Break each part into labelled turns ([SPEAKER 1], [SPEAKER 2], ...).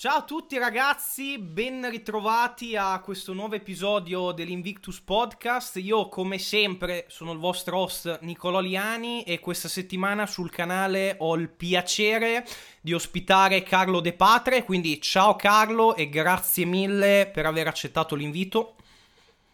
[SPEAKER 1] Ciao a tutti ragazzi, ben ritrovati a questo nuovo episodio dell'Invictus Podcast. Io come sempre sono il vostro host Nicolò Liani e questa settimana sul canale ho il piacere di ospitare Carlo De Patre, quindi ciao Carlo e grazie mille per aver accettato l'invito.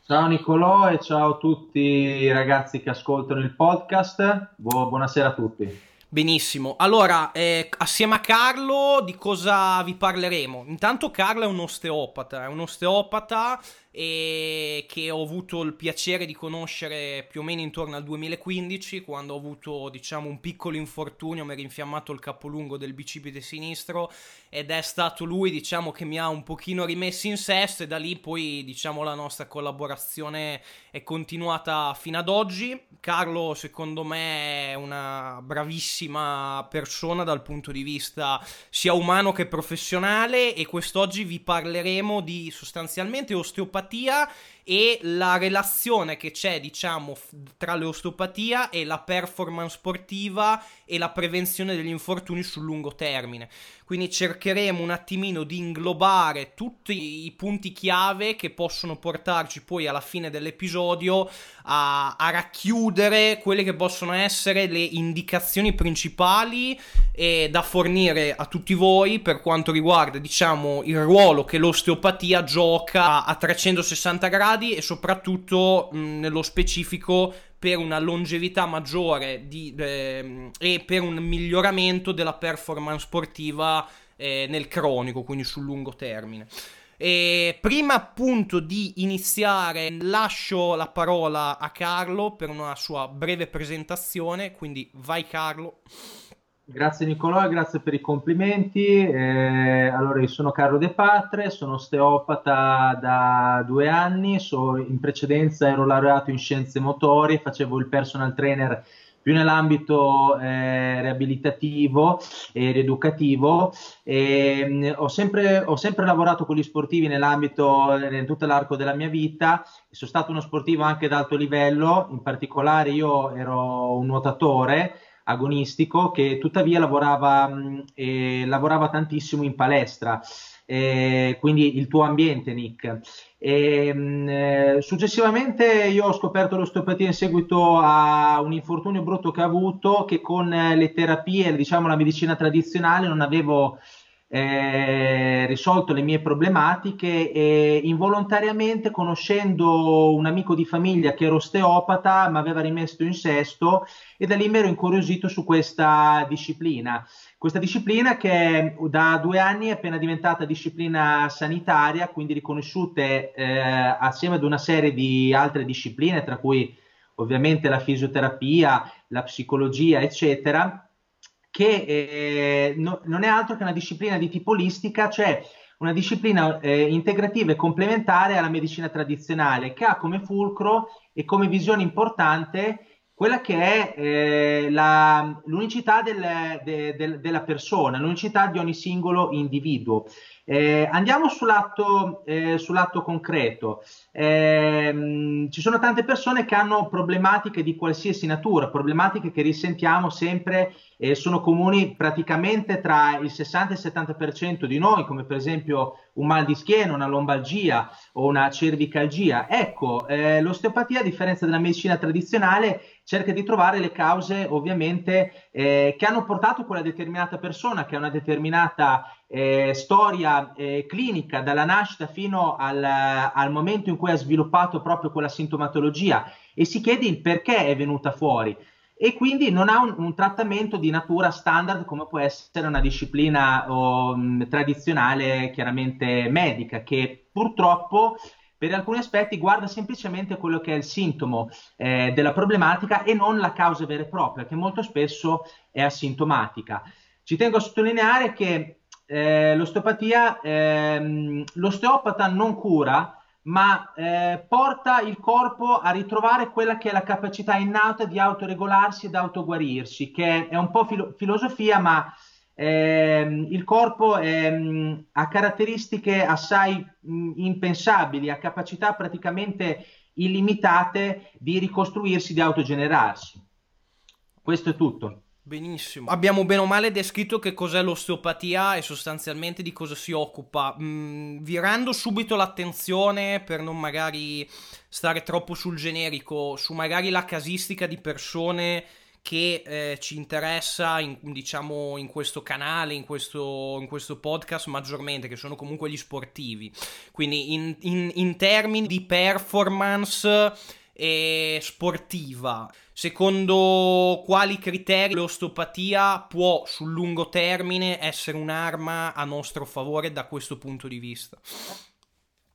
[SPEAKER 2] Ciao Nicolò e ciao a tutti i ragazzi che ascoltano il podcast, Bu- buonasera a tutti.
[SPEAKER 1] Benissimo, allora eh, assieme a Carlo di cosa vi parleremo? Intanto Carlo è un osteopata, è un osteopata e che ho avuto il piacere di conoscere più o meno intorno al 2015 quando ho avuto diciamo un piccolo infortunio mi è rinfiammato il capolungo del bicipite sinistro ed è stato lui diciamo che mi ha un pochino rimesso in sesto e da lì poi diciamo la nostra collaborazione è continuata fino ad oggi. Carlo secondo me è una bravissima persona dal punto di vista sia umano che professionale e quest'oggi vi parleremo di sostanzialmente osteopatia osteopatia e la relazione che c'è, diciamo, f- tra l'osteopatia e la performance sportiva e la prevenzione degli infortuni sul lungo termine. Quindi cercheremo un attimino di inglobare tutti i punti chiave che possono portarci poi alla fine dell'episodio a, a racchiudere quelle che possono essere le indicazioni principali eh, da fornire a tutti voi per quanto riguarda, diciamo, il ruolo che l'osteopatia gioca a 360 gradi e soprattutto mh, nello specifico per una longevità maggiore di, eh, e per un miglioramento della performance sportiva eh, nel cronico, quindi sul lungo termine. E prima appunto di iniziare lascio la parola a Carlo per una sua breve presentazione, quindi vai Carlo.
[SPEAKER 2] Grazie Nicolò, grazie per i complimenti. Eh, allora, io sono Carlo De Patre, sono osteopata da due anni, so, in precedenza ero laureato in scienze motorie, facevo il personal trainer più nell'ambito eh, riabilitativo e rieducativo. E, mh, ho, sempre, ho, sempre, lavorato con gli sportivi nell'ambito, in tutto l'arco della mia vita. Sono stato uno sportivo anche ad alto livello, in particolare io ero un nuotatore agonistico che tuttavia lavorava, mh, eh, lavorava tantissimo in palestra. Eh, quindi il tuo ambiente, Nick. E, mh, eh, successivamente io ho scoperto l'osteopatia in seguito a un infortunio brutto che ho avuto che con le terapie, diciamo la medicina tradizionale non avevo eh, risolto le mie problematiche e involontariamente conoscendo un amico di famiglia che era osteopata mi aveva rimesso in sesto e da lì mi ero incuriosito su questa disciplina. Questa disciplina che da due anni è appena diventata disciplina sanitaria, quindi riconosciute eh, assieme ad una serie di altre discipline, tra cui ovviamente la fisioterapia, la psicologia, eccetera, che eh, no, non è altro che una disciplina di tipo olistica, cioè una disciplina eh, integrativa e complementare alla medicina tradizionale, che ha come fulcro e come visione importante quella che è eh, la, l'unicità del, de, de, della persona, l'unicità di ogni singolo individuo. Eh, andiamo sull'atto, eh, sull'atto concreto. Eh, ci sono tante persone che hanno problematiche di qualsiasi natura, problematiche che risentiamo sempre e sono comuni praticamente tra il 60 e il 70% di noi, come per esempio un mal di schiena, una lombalgia o una cervicalgia. Ecco, eh, l'osteopatia, a differenza della medicina tradizionale, cerca di trovare le cause ovviamente eh, che hanno portato quella determinata persona, che ha una determinata eh, storia eh, clinica dalla nascita fino al, al momento in cui ha sviluppato proprio quella sintomatologia e si chiede il perché è venuta fuori. E quindi non ha un, un, trattamento di natura standard come può essere una disciplina oh, tradizionale, chiaramente medica, che purtroppo per alcuni aspetti guarda semplicemente quello che è il sintomo eh, della problematica e non la causa vera e propria, che molto spesso è asintomatica. Ci tengo a sottolineare che eh, l'osteopatia, ehm, l'osteopata non cura, ma eh, porta il corpo a ritrovare quella che è la capacità innata di autoregolarsi ed autoguarirsi, che è un po' filo- filosofia, ma eh, il corpo eh, ha caratteristiche assai mh, impensabili, ha capacità praticamente illimitate di ricostruirsi, di autogenerarsi. Questo è tutto.
[SPEAKER 1] Benissimo. Abbiamo bene o male descritto che cos'è l'osteopatia e sostanzialmente di cosa si occupa. Mm, virando subito l'attenzione per non magari stare troppo sul generico, su magari la casistica di persone che eh, ci interessa in, diciamo in questo canale, in questo, in questo, podcast maggiormente, che sono comunque gli sportivi. Quindi in, in, in termini di performance e sportiva. Secondo quali criteri l'osteopatia può sul lungo termine essere un'arma a nostro favore da questo punto di vista?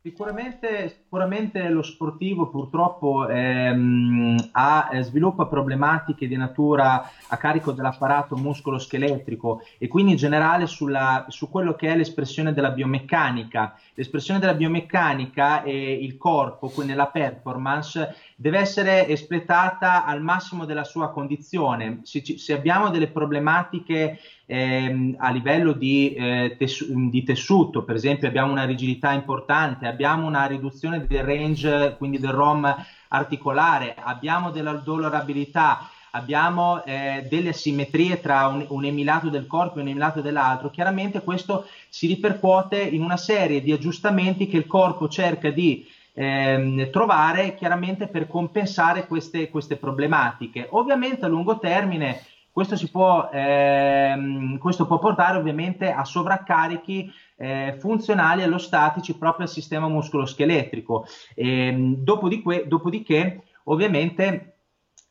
[SPEAKER 2] Sicuramente, sicuramente, lo sportivo purtroppo ehm, ha, eh, sviluppa problematiche di natura a carico dell'apparato muscolo-scheletrico e quindi in generale sulla, su quello che è l'espressione della biomeccanica. L'espressione della biomeccanica e il corpo, quindi la performance, deve essere espletata al massimo della sua condizione. Se, se abbiamo delle problematiche ehm, a livello di, eh, tessu- di, tessuto, per esempio abbiamo una rigidità importante, abbiamo una riduzione del range, quindi del ROM articolare, abbiamo della dolorabilità, abbiamo eh, delle asimmetrie tra un, un, emilato del corpo e un emilato dell'altro, chiaramente questo si ripercuote in una serie di aggiustamenti che il corpo cerca di ehm, trovare chiaramente per compensare queste, queste problematiche. Ovviamente a lungo termine questo, può, ehm, questo può, portare ovviamente a sovraccarichi eh, funzionali allostatici proprio al sistema muscoloscheletrico. Ehm, dopodiché, dopodiché, ovviamente,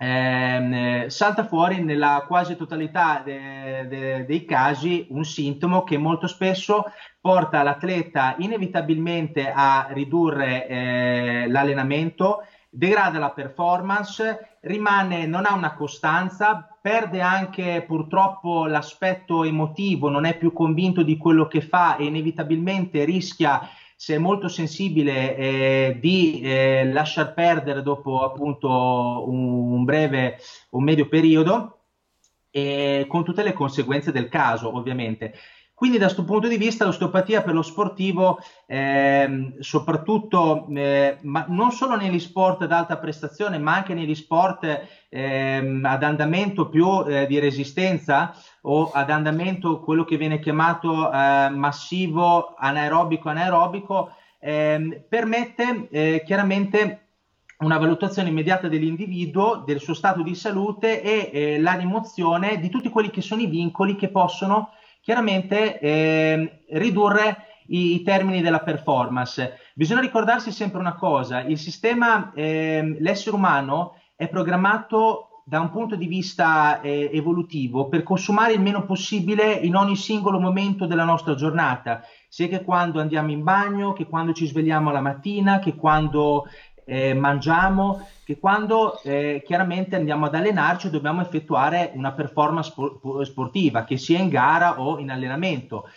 [SPEAKER 2] ehm, salta fuori nella quasi totalità de, de, dei casi un sintomo che molto spesso porta l'atleta inevitabilmente a ridurre eh, l'allenamento, degrada la performance, rimane, non ha una costanza, perde anche purtroppo l'aspetto emotivo, non è più convinto di quello che fa e inevitabilmente rischia se è molto sensibile eh, di eh, lasciar perdere dopo appunto un, breve o medio periodo e con tutte le conseguenze del caso ovviamente. Quindi da questo punto di vista l'osteopatia per lo sportivo, eh, soprattutto eh, ma non solo negli sport ad alta prestazione, ma anche negli sport eh, ad andamento più eh, di resistenza o ad andamento quello che viene chiamato eh, massivo anaerobico anaerobico, ehm, permette eh, chiaramente una valutazione immediata dell'individuo, del suo stato di salute e la rimozione di tutti quelli che sono i vincoli che possono chiaramente eh, ridurre i, i, termini della performance. Bisogna ricordarsi sempre una cosa, il sistema, eh, l'essere umano è programmato da un punto di vista eh, evolutivo per consumare il meno possibile in ogni singolo momento della nostra giornata, sia che quando andiamo in bagno, che quando ci svegliamo la mattina, che quando eh, mangiamo, che quando eh, chiaramente andiamo ad allenarci dobbiamo effettuare una performance sportiva, che sia in gara o in allenamento.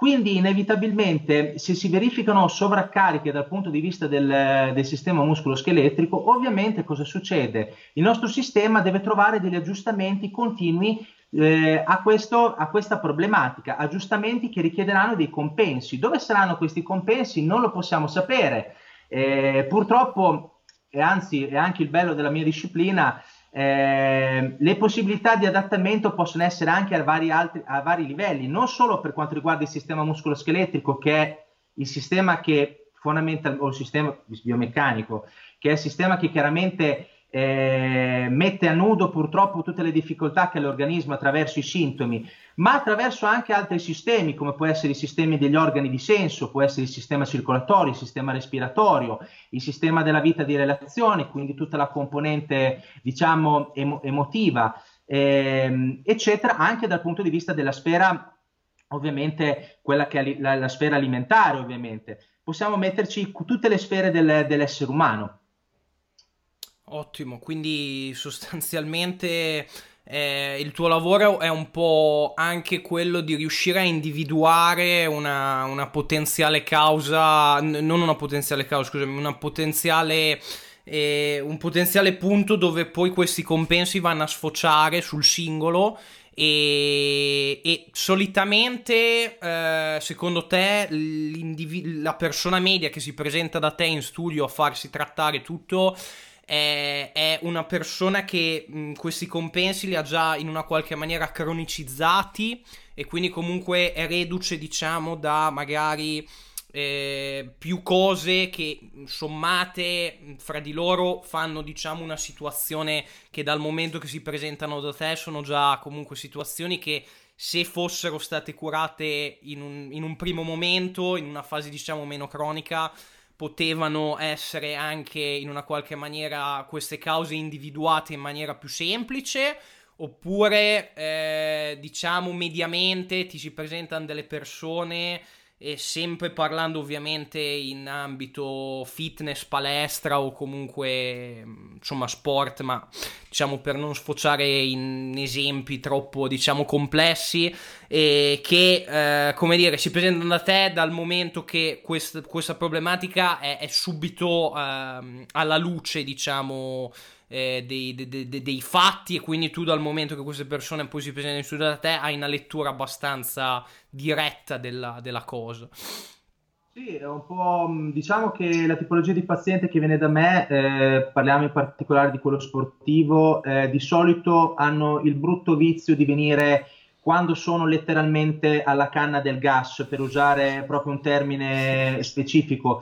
[SPEAKER 2] Quindi inevitabilmente se si verificano sovraccariche dal punto di vista del, del sistema muscoloscheletrico, ovviamente cosa succede? Il nostro sistema deve trovare degli aggiustamenti continui eh, a, questo, a, questa problematica, aggiustamenti che richiederanno dei compensi. Dove saranno questi compensi? Non lo possiamo sapere. Eh, purtroppo, e anzi è anche il bello della mia disciplina, eh, le possibilità di adattamento possono essere anche a vari, altri, a vari livelli, non solo per quanto riguarda il sistema muscoloscheletrico, che è il sistema che fondamentalmente, o il sistema biomeccanico, che è il sistema che chiaramente eh, mette a nudo purtroppo tutte le difficoltà che l'organismo attraverso i sintomi, ma attraverso anche altri sistemi, come può essere i sistemi degli organi di senso, può essere il sistema circolatorio, il sistema respiratorio, il sistema della vita di relazione, quindi tutta la componente, diciamo, emo- emotiva, ehm, eccetera, anche dal punto di vista della sfera, ovviamente, quella che è la, la sfera alimentare, ovviamente. Possiamo metterci tutte le sfere del, dell'essere umano.
[SPEAKER 1] Ottimo, quindi sostanzialmente eh, il tuo lavoro è un po' anche quello di riuscire a individuare una, una potenziale causa, n- non una potenziale causa, scusami, una potenziale, eh, un potenziale punto dove poi questi compensi vanno a sfociare sul singolo e, e solitamente, eh, secondo te, la persona media che si presenta da te in studio a farsi trattare tutto è, è una persona che mh, questi compensi li ha già in una qualche maniera cronicizzati e quindi comunque è reduce, diciamo, da magari eh, più cose che sommate fra di loro fanno, diciamo, una situazione che dal momento che si presentano da te sono già comunque situazioni che se fossero state curate in un, in un primo momento, in una fase, diciamo, meno cronica, potevano essere anche in una qualche maniera queste cause individuate in maniera più semplice oppure eh, diciamo mediamente ti si presentano delle persone e sempre parlando ovviamente in ambito fitness, palestra o comunque insomma sport, ma diciamo per non sfociare in esempi troppo diciamo complessi e che eh, come dire si presentano da te dal momento che quest- questa problematica è, è subito eh, alla luce diciamo eh, dei, dei, dei, dei, fatti e quindi tu dal momento che queste persone poi si presentano in studio da te hai una lettura abbastanza diretta della, della cosa.
[SPEAKER 2] Sì, è un po', mm, diciamo che la tipologia di paziente che viene da me, eh, parliamo in particolare di quello sportivo, eh, di solito hanno il brutto vizio di venire quando sono letteralmente alla canna del gas, per usare proprio un termine specifico.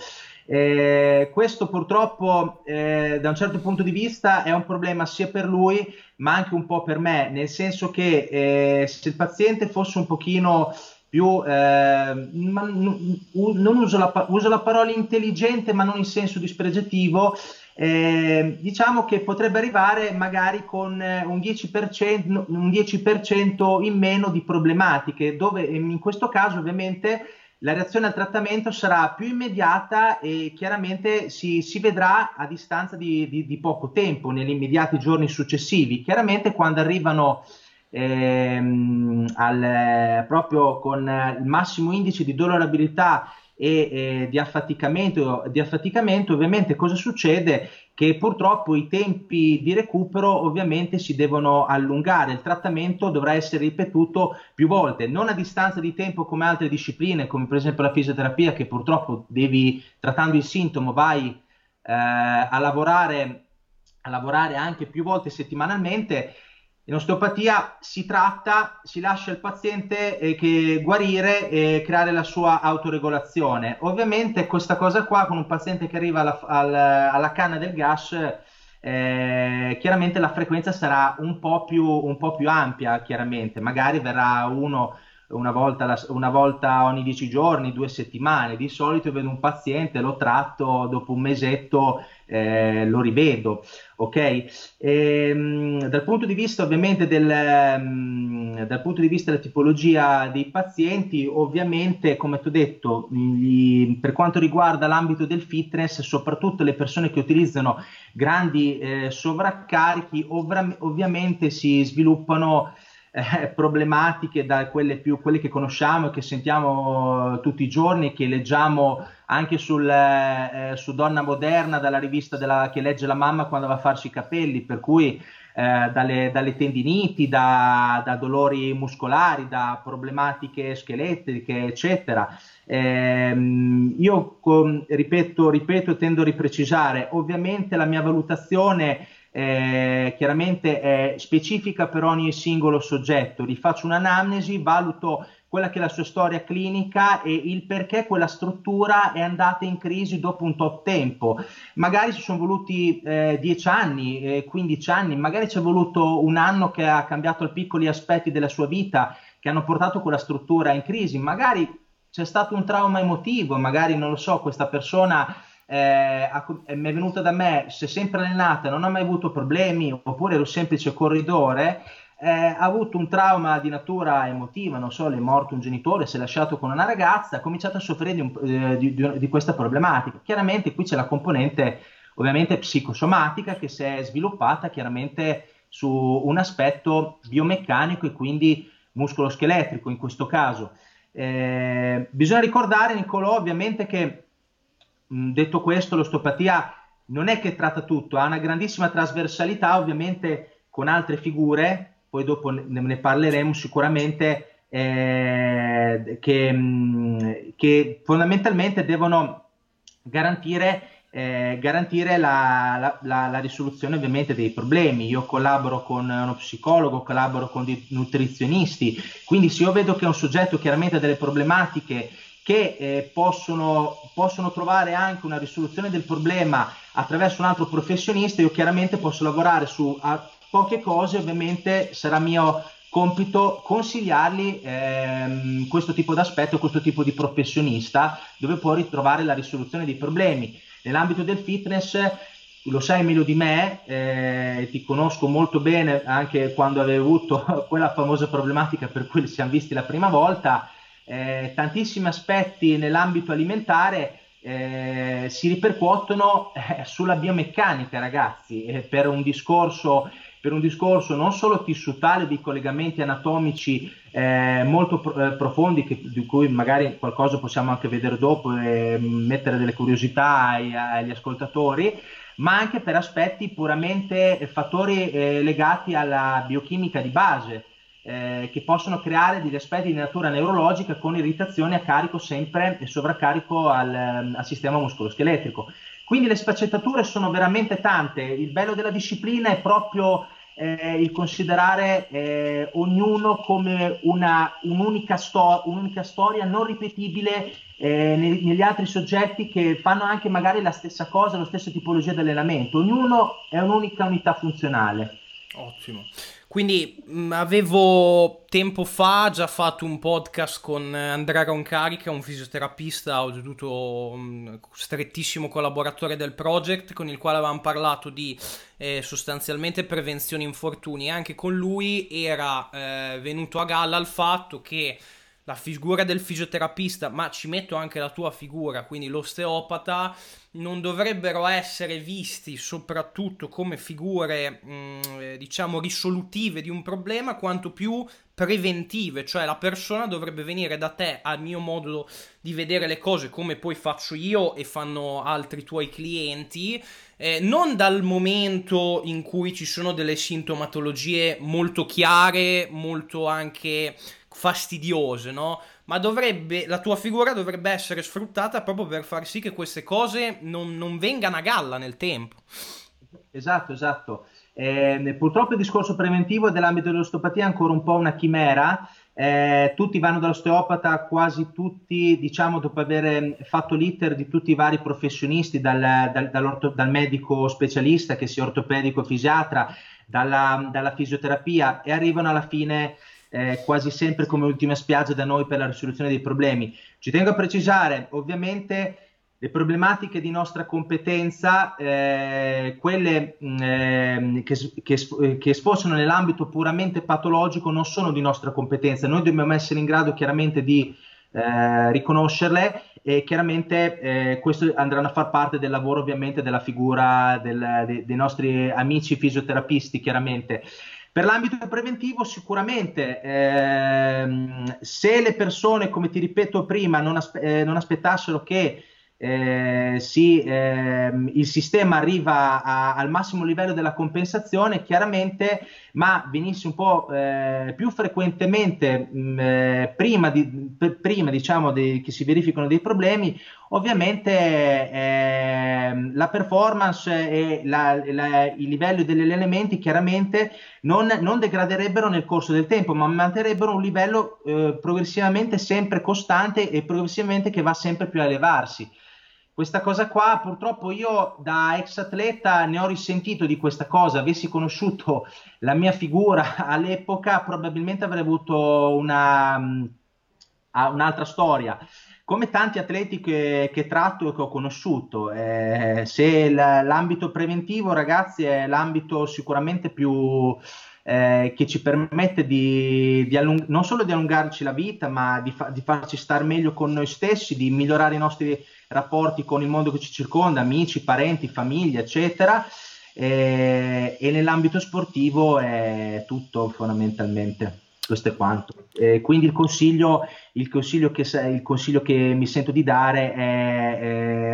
[SPEAKER 2] Eh, questo purtroppo eh, da un certo punto di vista è un problema sia per lui ma anche un po' per me, nel senso che eh, se il paziente fosse un pochino più, eh, non uso la, uso la, parola intelligente ma non in senso dispregiativo, eh, diciamo che potrebbe arrivare magari con un 10%, un 10% in meno di problematiche, dove in questo caso ovviamente la reazione al trattamento sarà più immediata e chiaramente si, si vedrà a distanza di, di, di, poco tempo, negli immediati giorni successivi. Chiaramente quando arrivano ehm, al, proprio con il massimo indice di dolorabilità e eh, di, affaticamento, di affaticamento, ovviamente cosa succede? Che purtroppo i tempi di recupero ovviamente si devono allungare, il trattamento dovrà essere ripetuto più volte, non a distanza di tempo come altre discipline, come per esempio la fisioterapia, che purtroppo devi, trattando il sintomo, vai eh, a, lavorare, a lavorare anche più volte settimanalmente in osteopatia si tratta, si lascia il paziente eh, guarire e creare la sua autoregolazione. Ovviamente questa cosa qua con un paziente che arriva alla, alla, alla canna del gas, eh, chiaramente la frequenza sarà un po, più, un po' più ampia, chiaramente. Magari verrà uno una volta, una volta, ogni dieci giorni, due settimane. Di solito vedo un paziente, lo tratto, dopo un mesetto eh, lo rivedo. Ok? E, ehm, dal punto di vista ovviamente del, um, dal punto di vista della tipologia dei pazienti, ovviamente, come ti ho detto, gli, per quanto riguarda l'ambito del fitness, soprattutto le persone che utilizzano grandi eh, sovraccarichi, ovra, ovviamente si sviluppano eh, problematiche da quelle, più, quelle che conosciamo e che sentiamo tutti i giorni, che leggiamo anche sul, eh, su Donna Moderna, dalla rivista della, che legge la mamma quando va a farsi i capelli, per cui eh, dalle, dalle, tendiniti, da, da, dolori muscolari, da problematiche scheletriche, eccetera. Eh, io com, ripeto, ripeto, tendo a riprecisare, ovviamente la mia valutazione eh, chiaramente è specifica per ogni singolo soggetto, gli faccio un'anamnesi, valuto quella che è la sua storia clinica e il perché quella struttura è andata in crisi dopo un tot tempo. Magari ci sono voluti eh, 10 anni, eh, 15 anni, magari ci è voluto un anno che ha cambiato piccoli aspetti della sua vita che hanno portato quella struttura in crisi, magari c'è stato un trauma emotivo, magari non lo so, questa persona eh, mi è venuta da me, si è sempre allenata, non ha mai avuto problemi, oppure ero semplice corridore, eh, ha avuto un trauma di natura emotiva, non so, le è morto un genitore, si è lasciato con una ragazza, ha cominciato a soffrire di, un, eh, di, di, questa problematica. Chiaramente qui c'è la componente ovviamente psicosomatica che si è sviluppata chiaramente su un aspetto biomeccanico e quindi muscoloscheletrico in questo caso. Eh, bisogna ricordare, Nicolò, ovviamente che detto questo, l'osteopatia non è che tratta tutto, ha una grandissima trasversalità ovviamente con altre figure, poi dopo ne, ne parleremo sicuramente, eh, che, mm, che, fondamentalmente devono garantire eh, garantire la, la, la, la, risoluzione ovviamente dei problemi. Io collaboro con uno psicologo, collaboro con dei nutrizionisti, quindi se io vedo che un soggetto chiaramente ha delle problematiche che eh, possono, possono trovare anche una risoluzione del problema attraverso un altro professionista, io chiaramente posso lavorare su poche cose, ovviamente sarà mio compito consigliargli ehm, questo tipo di aspetto, questo tipo di professionista dove può ritrovare la risoluzione dei problemi. Nell'ambito del fitness lo sai meglio di me, eh, ti conosco molto bene anche quando avevi avuto quella famosa problematica per cui ci siamo visti la prima volta, eh, tantissimi aspetti nell'ambito alimentare eh, si ripercuotono eh, sulla biomeccanica ragazzi, per un discorso per un discorso non solo tissutale di collegamenti anatomici eh, molto pro- eh, profondi, che, di cui magari qualcosa possiamo anche vedere dopo e mettere delle curiosità ai, agli ascoltatori, ma anche per aspetti puramente eh, fattori eh, legati alla biochimica di base. Eh, che possono creare degli aspetti di natura neurologica con irritazioni a carico sempre e sovraccarico al, al sistema muscoloscheletrico. Quindi le sfaccettature sono veramente tante. Il bello della disciplina è proprio eh, il considerare eh, ognuno come una, un'unica, sto- un'unica, storia non ripetibile eh, negli altri soggetti che fanno anche magari la stessa cosa, la stessa tipologia di allenamento. Ognuno è un'unica unità funzionale.
[SPEAKER 1] Ottimo. Quindi mh, mm, avevo tempo fa già fatto un podcast con Andrea Roncarica, un fisioterapista, oltretutto un mm, strettissimo collaboratore del project, con il quale avevamo parlato di eh, sostanzialmente prevenzione infortuni. Anche con lui era eh, venuto a galla il fatto che la figura del fisioterapista, ma ci metto anche la tua figura, quindi l'osteopata, non dovrebbero essere visti soprattutto come figure, mh, mm, eh, diciamo, risolutive di un problema, quanto più preventive, cioè la persona dovrebbe venire da te al mio modo di vedere le cose come poi faccio io e fanno altri tuoi clienti, eh, non dal momento in cui ci sono delle sintomatologie molto chiare, molto anche fastidiose, no? Ma dovrebbe, la tua figura dovrebbe essere sfruttata proprio per far sì che queste cose non, non vengano a galla nel tempo.
[SPEAKER 2] Esatto, esatto. Eh, purtroppo il discorso preventivo dell'ambito dell'osteopatia è ancora un po' una chimera. Eh, tutti vanno dall'osteopata, quasi tutti, diciamo, dopo aver fatto l'iter di tutti i vari professionisti, dal, dal, dal medico specialista, che sia ortopedico, fisiatra, dalla, dalla fisioterapia, e arrivano alla fine eh, quasi sempre come ultima spiaggia da noi per la risoluzione dei problemi. Ci tengo a precisare, ovviamente, le problematiche di nostra competenza, eh, quelle mh, eh, che, che, che sfociano nell'ambito puramente patologico, non sono di nostra competenza. Noi dobbiamo essere in grado chiaramente di eh, riconoscerle e chiaramente eh, questo andranno a far parte del lavoro ovviamente della figura del, de, dei nostri amici fisioterapisti chiaramente per l'ambito preventivo sicuramente ehm, se le persone, come ti ripeto prima, non, aspe- eh, non aspettassero che eh, si, eh, il sistema arriva a, al massimo livello della compensazione, chiaramente, ma venisse un po' eh, più frequentemente mh, mm, eh, prima, di, prima diciamo, di, che si verificano dei problemi, ovviamente ehm, la performance e la, la, i livelli degli elementi chiaramente non, non, degraderebbero nel corso del tempo, ma manterrebbero un livello eh, progressivamente sempre costante e progressivamente che va sempre più a elevarsi. Questa cosa qua, purtroppo io da ex atleta ne ho risentito di questa cosa, avessi conosciuto la mia figura all'epoca probabilmente avrei avuto una, mm, un'altra storia. Come tanti atleti che, che tratto e che ho conosciuto, eh, se l'ambito preventivo, ragazzi, è l'ambito sicuramente più, eh, che ci permette di, di allung- non solo di allungarci la vita, ma di, fa- di, farci stare meglio con noi stessi, di migliorare i nostri rapporti con il mondo che ci circonda, amici, parenti, famiglia, eccetera. E, e nell'ambito sportivo è tutto fondamentalmente. Questo è quanto. E quindi il consiglio, il consiglio, che, il consiglio che mi sento di dare è,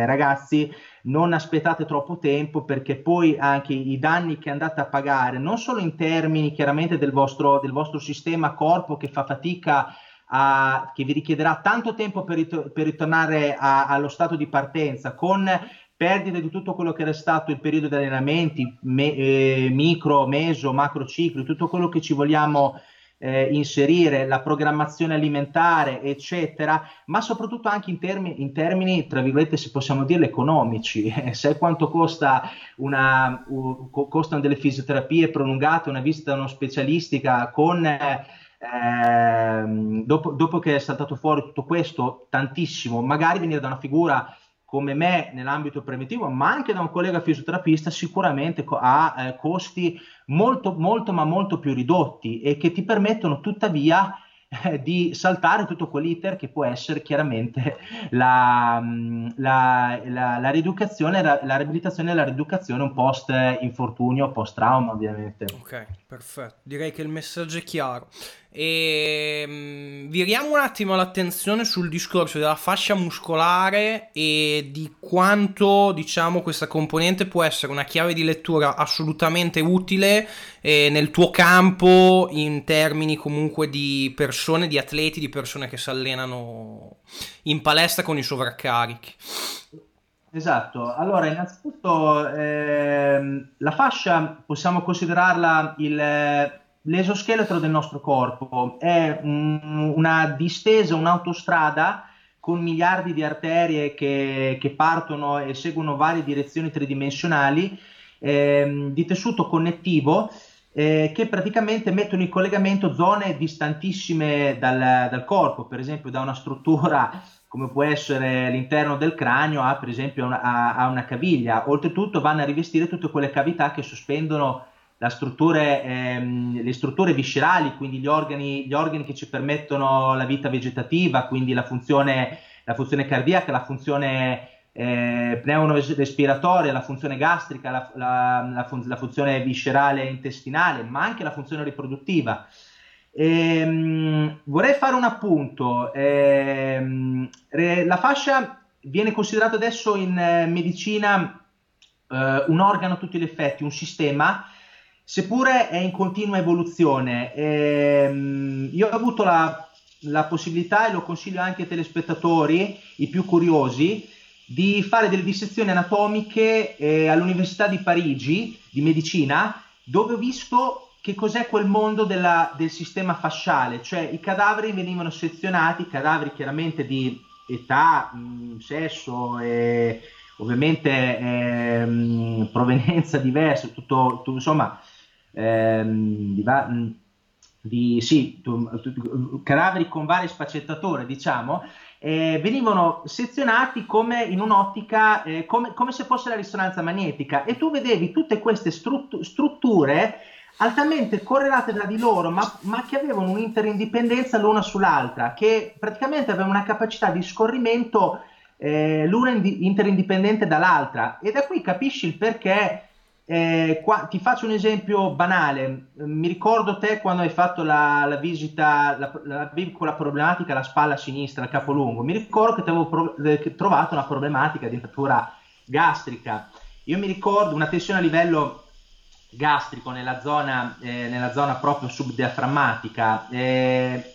[SPEAKER 2] è ragazzi, non aspettate troppo tempo perché poi anche i danni che andate a pagare, non solo in termini chiaramente del vostro, del vostro sistema corpo che fa fatica a, che vi richiederà tanto tempo per, rit- per ritornare a, allo stato di partenza, con perdita di tutto quello che era stato il periodo di allenamenti, me, eh, micro, meso, macro cicli, tutto quello che ci vogliamo eh, inserire, la programmazione alimentare, eccetera, ma soprattutto anche in, termini, in termini tra virgolette, se possiamo dire, economici. Sai quanto costa una, uh, costano delle fisioterapie prolungate, una visita uno specialistica con... Eh, dopo, dopo, che è saltato fuori tutto questo, tantissimo, magari venire da una figura come me nell'ambito preventivo, ma anche da un collega fisioterapista, sicuramente ha eh, costi molto, molto, ma molto più ridotti e che ti permettono tuttavia eh, di saltare tutto quell'iter che può essere chiaramente la, mm, la, la, la rieducazione, la, la, riabilitazione e la rieducazione un post infortunio, post trauma ovviamente.
[SPEAKER 1] Ok, perfetto, direi che il messaggio è chiaro. E um, viriamo un attimo l'attenzione sul discorso della fascia muscolare e di quanto diciamo questa componente può essere una chiave di lettura assolutamente utile eh, nel tuo campo in termini comunque di persone, di atleti, di persone che si allenano in palestra con i sovraccarichi.
[SPEAKER 2] Esatto, allora innanzitutto ehm, la fascia possiamo considerarla il L'esoscheletro del nostro corpo è un, una distesa, un'autostrada con miliardi di arterie che, che partono e seguono varie direzioni tridimensionali eh, di tessuto connettivo eh, che praticamente mettono in collegamento zone distantissime dal, dal, corpo, per esempio da una struttura come può essere l'interno del cranio a per esempio una, a, a una caviglia. Oltretutto vanno a rivestire tutte quelle cavità che sospendono strutture, ehm, le strutture viscerali, quindi gli organi, gli organi, che ci permettono la vita vegetativa, quindi la funzione, la funzione cardiaca, la funzione eh, pneumo-respiratoria, la funzione gastrica, la, la, la, fun- la, funzione viscerale intestinale, ma anche la funzione riproduttiva. Ehm, vorrei fare un appunto. Ehm, la fascia viene considerata adesso in eh, medicina eh, un organo a tutti gli effetti, un sistema seppure è in continua evoluzione. Ehm, io ho avuto la, la, possibilità, e lo consiglio anche ai telespettatori, i più curiosi, di fare delle dissezioni anatomiche eh, all'Università di Parigi di medicina, dove ho visto che cos'è quel mondo della, del sistema fasciale, cioè i cadaveri venivano sezionati, cadaveri chiaramente di età, mh, sesso e ovviamente ehm, provenienza diversa, tutto, tutto insomma ehm, di, mm, di sì, cadaveri con varie sfaccettature, diciamo, eh, venivano sezionati come in un'ottica, eh, come, come, se fosse la risonanza magnetica e tu vedevi tutte queste struttu- strutture altamente correlate tra di loro, ma, ma, che avevano un'interindipendenza l'una sull'altra, che praticamente avevano una capacità di scorrimento eh, l'una interindipendente dall'altra. E da qui capisci il perché eh, qua, ti faccio un esempio banale. Mi ricordo te quando hai fatto la, la visita la, la, con la problematica alla spalla sinistra, al capo lungo. Mi ricordo che ti avevo pro, eh, trovato una problematica di natura gastrica. Io mi ricordo una tensione a livello gastrico nella zona, eh, nella zona proprio subdiaframmatica. Eh,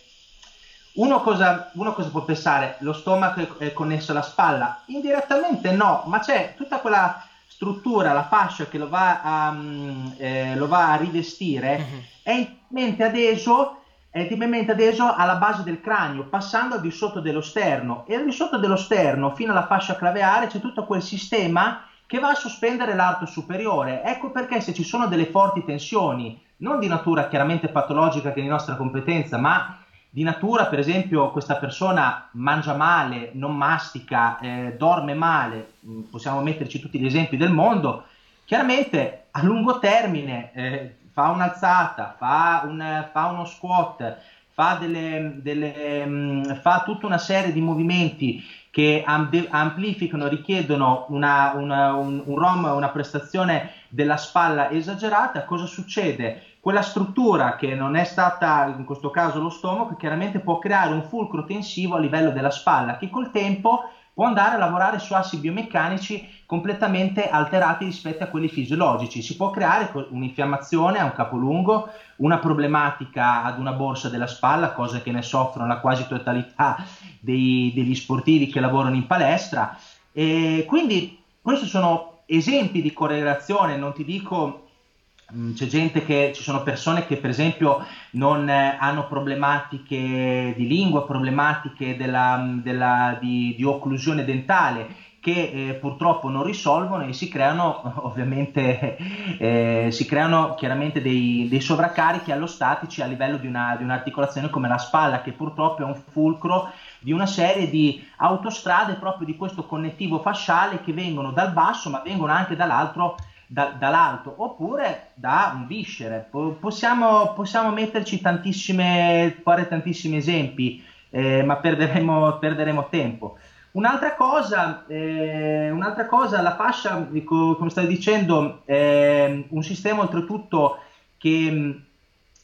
[SPEAKER 2] uno cosa, uno cosa, può pensare? Lo stomaco è connesso alla spalla? Indirettamente no, ma c'è tutta quella struttura, la fascia che lo va a, mm, eh, lo va a rivestire, uh-huh. è intimamente adeso, è intimamente adeso alla base del cranio, passando al di sotto dello sterno. E al di sotto dello sterno, fino alla fascia claveare, c'è tutto quel sistema che va a sospendere l'arto superiore. Ecco perché se ci sono delle forti tensioni, non di natura chiaramente patologica che è di nostra competenza, ma di natura, per esempio, questa persona mangia male, non mastica, eh, dorme male, mm, possiamo metterci tutti gli esempi del mondo, chiaramente a lungo termine eh, fa un'alzata, fa, un, fa uno squat, fa, delle, delle, um, fa, tutta una serie di movimenti che amplificano, richiedono una, una, un, un ROM, una prestazione della spalla esagerata, cosa succede? Quella struttura che non è stata in questo caso lo stomaco chiaramente può creare un fulcro tensivo a livello della spalla che col tempo può andare a lavorare su assi biomeccanici completamente alterati rispetto a quelli fisiologici. Si può creare un'infiammazione a un capolungo, una problematica ad una borsa della spalla, cosa che ne soffrono la quasi totalità dei, degli sportivi che lavorano in palestra. E quindi questi sono esempi di correlazione, non ti dico c'è gente che ci sono persone che per esempio non eh, hanno problematiche di lingua, problematiche della, della, di, di, occlusione dentale che eh, purtroppo non risolvono e si creano ovviamente eh, si creano chiaramente dei, dei, sovraccarichi allostatici a livello di, una, di un'articolazione come la spalla che purtroppo è un fulcro di una serie di autostrade proprio di questo connettivo fasciale che vengono dal basso ma vengono anche dall'altro da, dall'alto oppure da un viscere. Possiamo, possiamo metterci tantissime fare tantissimi esempi eh, ma perderemo, perderemo tempo. Un'altra cosa, eh, un'altra cosa, la fascia, come stai dicendo, è un sistema oltretutto che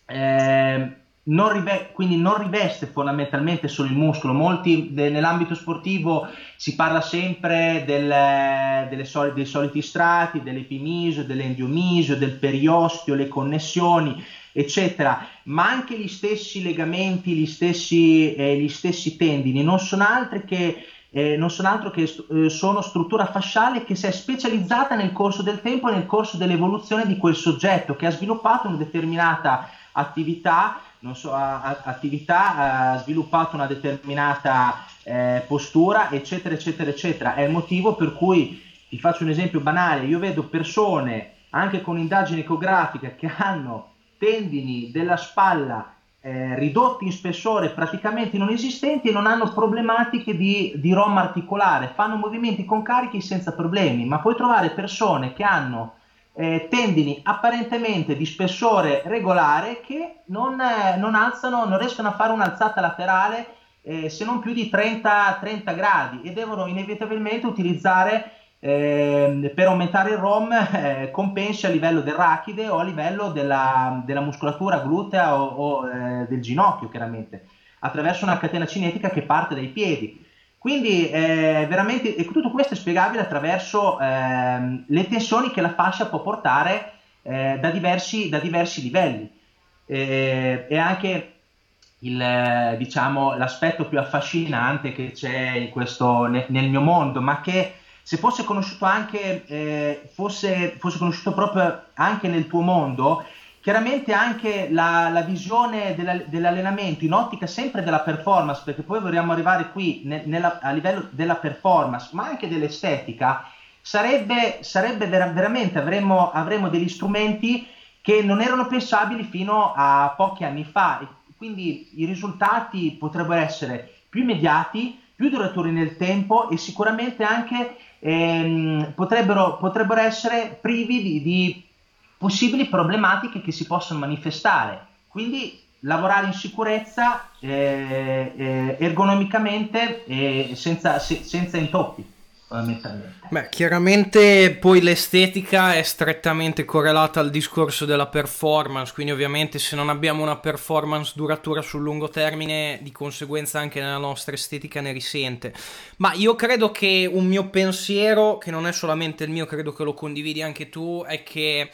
[SPEAKER 2] eh, non, rive- quindi non riveste fondamentalmente solo il muscolo. Molti de- nell'ambito sportivo si parla sempre del, soli- dei soliti strati, dell'epimisio, dell'endiomisio, del periostio, le connessioni eccetera, ma anche gli stessi legamenti, gli stessi, eh, gli stessi tendini non sono altri che eh, non sono altro che eh, sono struttura fasciale che si è specializzata nel corso del tempo e nel corso dell'evoluzione di quel soggetto che ha sviluppato una determinata attività, so, a, a, attività ha sviluppato una determinata eh, postura, eccetera, eccetera, eccetera. È il motivo per cui, ti faccio un esempio banale, io vedo persone anche con indagini ecografiche che hanno tendini della spalla eh, ridotti in spessore praticamente non esistenti e non hanno problematiche di, di ROM articolare, fanno movimenti con carichi senza problemi, ma puoi trovare persone che hanno eh, tendini apparentemente di spessore regolare che non, eh, non, alzano, non riescono a fare un'alzata laterale eh, se non più di 30, 30 gradi e devono inevitabilmente utilizzare eh, per aumentare il ROM eh, compensi a livello del rachide o a livello della, della muscolatura glutea o, o eh, del ginocchio, chiaramente, attraverso una catena cinetica che parte dai piedi. Quindi eh, veramente tutto questo è spiegabile attraverso ehm, le tensioni che la fascia può portare eh, da diversi, da, diversi, livelli. e anche il, diciamo, l'aspetto più affascinante che c'è questo, nel, nel mio mondo, ma che se fosse conosciuto anche, eh, fosse, fosse conosciuto proprio anche nel tuo mondo, chiaramente anche la, la visione della, dell'allenamento in ottica sempre della performance, perché poi vorremmo arrivare qui ne, nella, a livello della performance, ma anche dell'estetica, sarebbe, sarebbe vera, veramente, avremmo, avremmo degli strumenti che non erano pensabili fino a pochi anni fa. Quindi i risultati potrebbero essere più immediati, più duraturi nel tempo e sicuramente anche ehm, potrebbero, potrebbero, essere privi di, di, possibili problematiche che si possono manifestare. Quindi lavorare in sicurezza eh, eh, ergonomicamente e senza, se, senza intoppi.
[SPEAKER 1] Beh, chiaramente poi l'estetica è strettamente correlata al discorso della performance, quindi ovviamente se non abbiamo una performance duratura sul lungo termine, di conseguenza anche nella nostra estetica ne risente. Ma io credo che un mio pensiero, che non è solamente il mio, credo che lo condividi anche tu, è che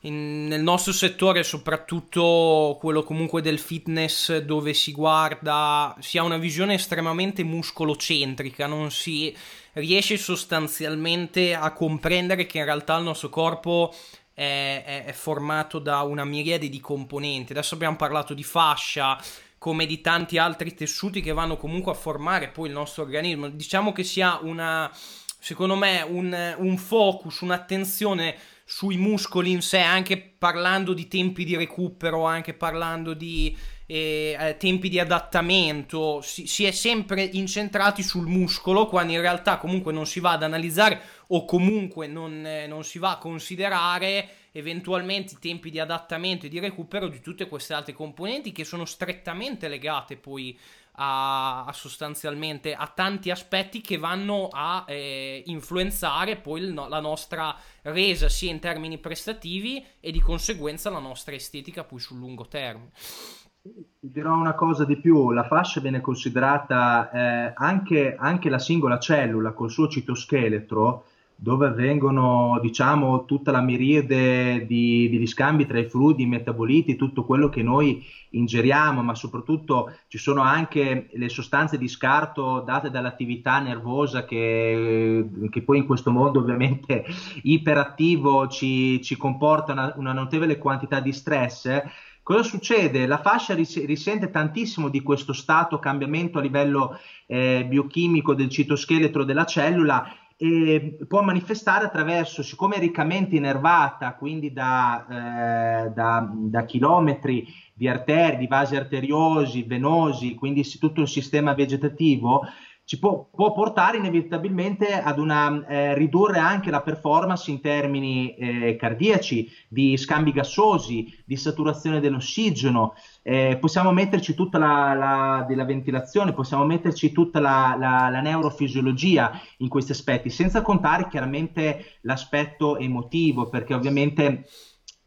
[SPEAKER 1] in, nel nostro settore, soprattutto quello comunque del fitness, dove si guarda, si ha una visione estremamente muscolocentrica, non si riesce sostanzialmente a comprendere che in realtà il nostro corpo è, è, è formato da una miriade di componenti. Adesso abbiamo parlato di fascia, come di tanti altri tessuti che vanno comunque a formare poi il nostro organismo. Diciamo che sia una, secondo me, un, un focus, un'attenzione sui muscoli in sé, anche parlando di tempi di recupero, anche parlando di eh, eh, tempi di adattamento, si, si, è sempre incentrati sul muscolo, quando in realtà comunque non si va ad analizzare o comunque non, eh, non si va a considerare eventualmente i tempi di adattamento e di recupero di tutte queste altre componenti che sono strettamente legate poi a, a sostanzialmente a tanti aspetti che vanno a eh, influenzare poi il, la nostra resa sia in termini prestativi e di conseguenza la nostra estetica poi sul lungo termine.
[SPEAKER 2] Ti dirò una cosa di più, la fascia viene considerata eh, anche, anche, la singola cellula col suo citoscheletro dove avvengono diciamo tutta la miriade di, di scambi tra i fluidi, i metaboliti, tutto quello che noi ingeriamo, ma soprattutto ci sono anche le sostanze di scarto date dall'attività nervosa che, che poi in questo mondo ovviamente iperattivo ci, ci comporta una, una, notevole quantità di stress. Cosa succede? La fascia ris- risente tantissimo di questo stato cambiamento a livello eh, biochimico del citoscheletro della cellula e può manifestare attraverso, siccome è riccamente innervata, quindi da, eh, da, da, chilometri di arterie, di vasi arteriosi, venosi, quindi tutto il sistema vegetativo, ci può, può portare inevitabilmente ad una, eh, ridurre anche la performance in termini eh, cardiaci, di scambi gassosi, di saturazione dell'ossigeno. Eh, possiamo metterci tutta la, la, della ventilazione, possiamo metterci tutta la, la, neurofisiologia in questi aspetti, senza contare chiaramente l'aspetto emotivo, perché ovviamente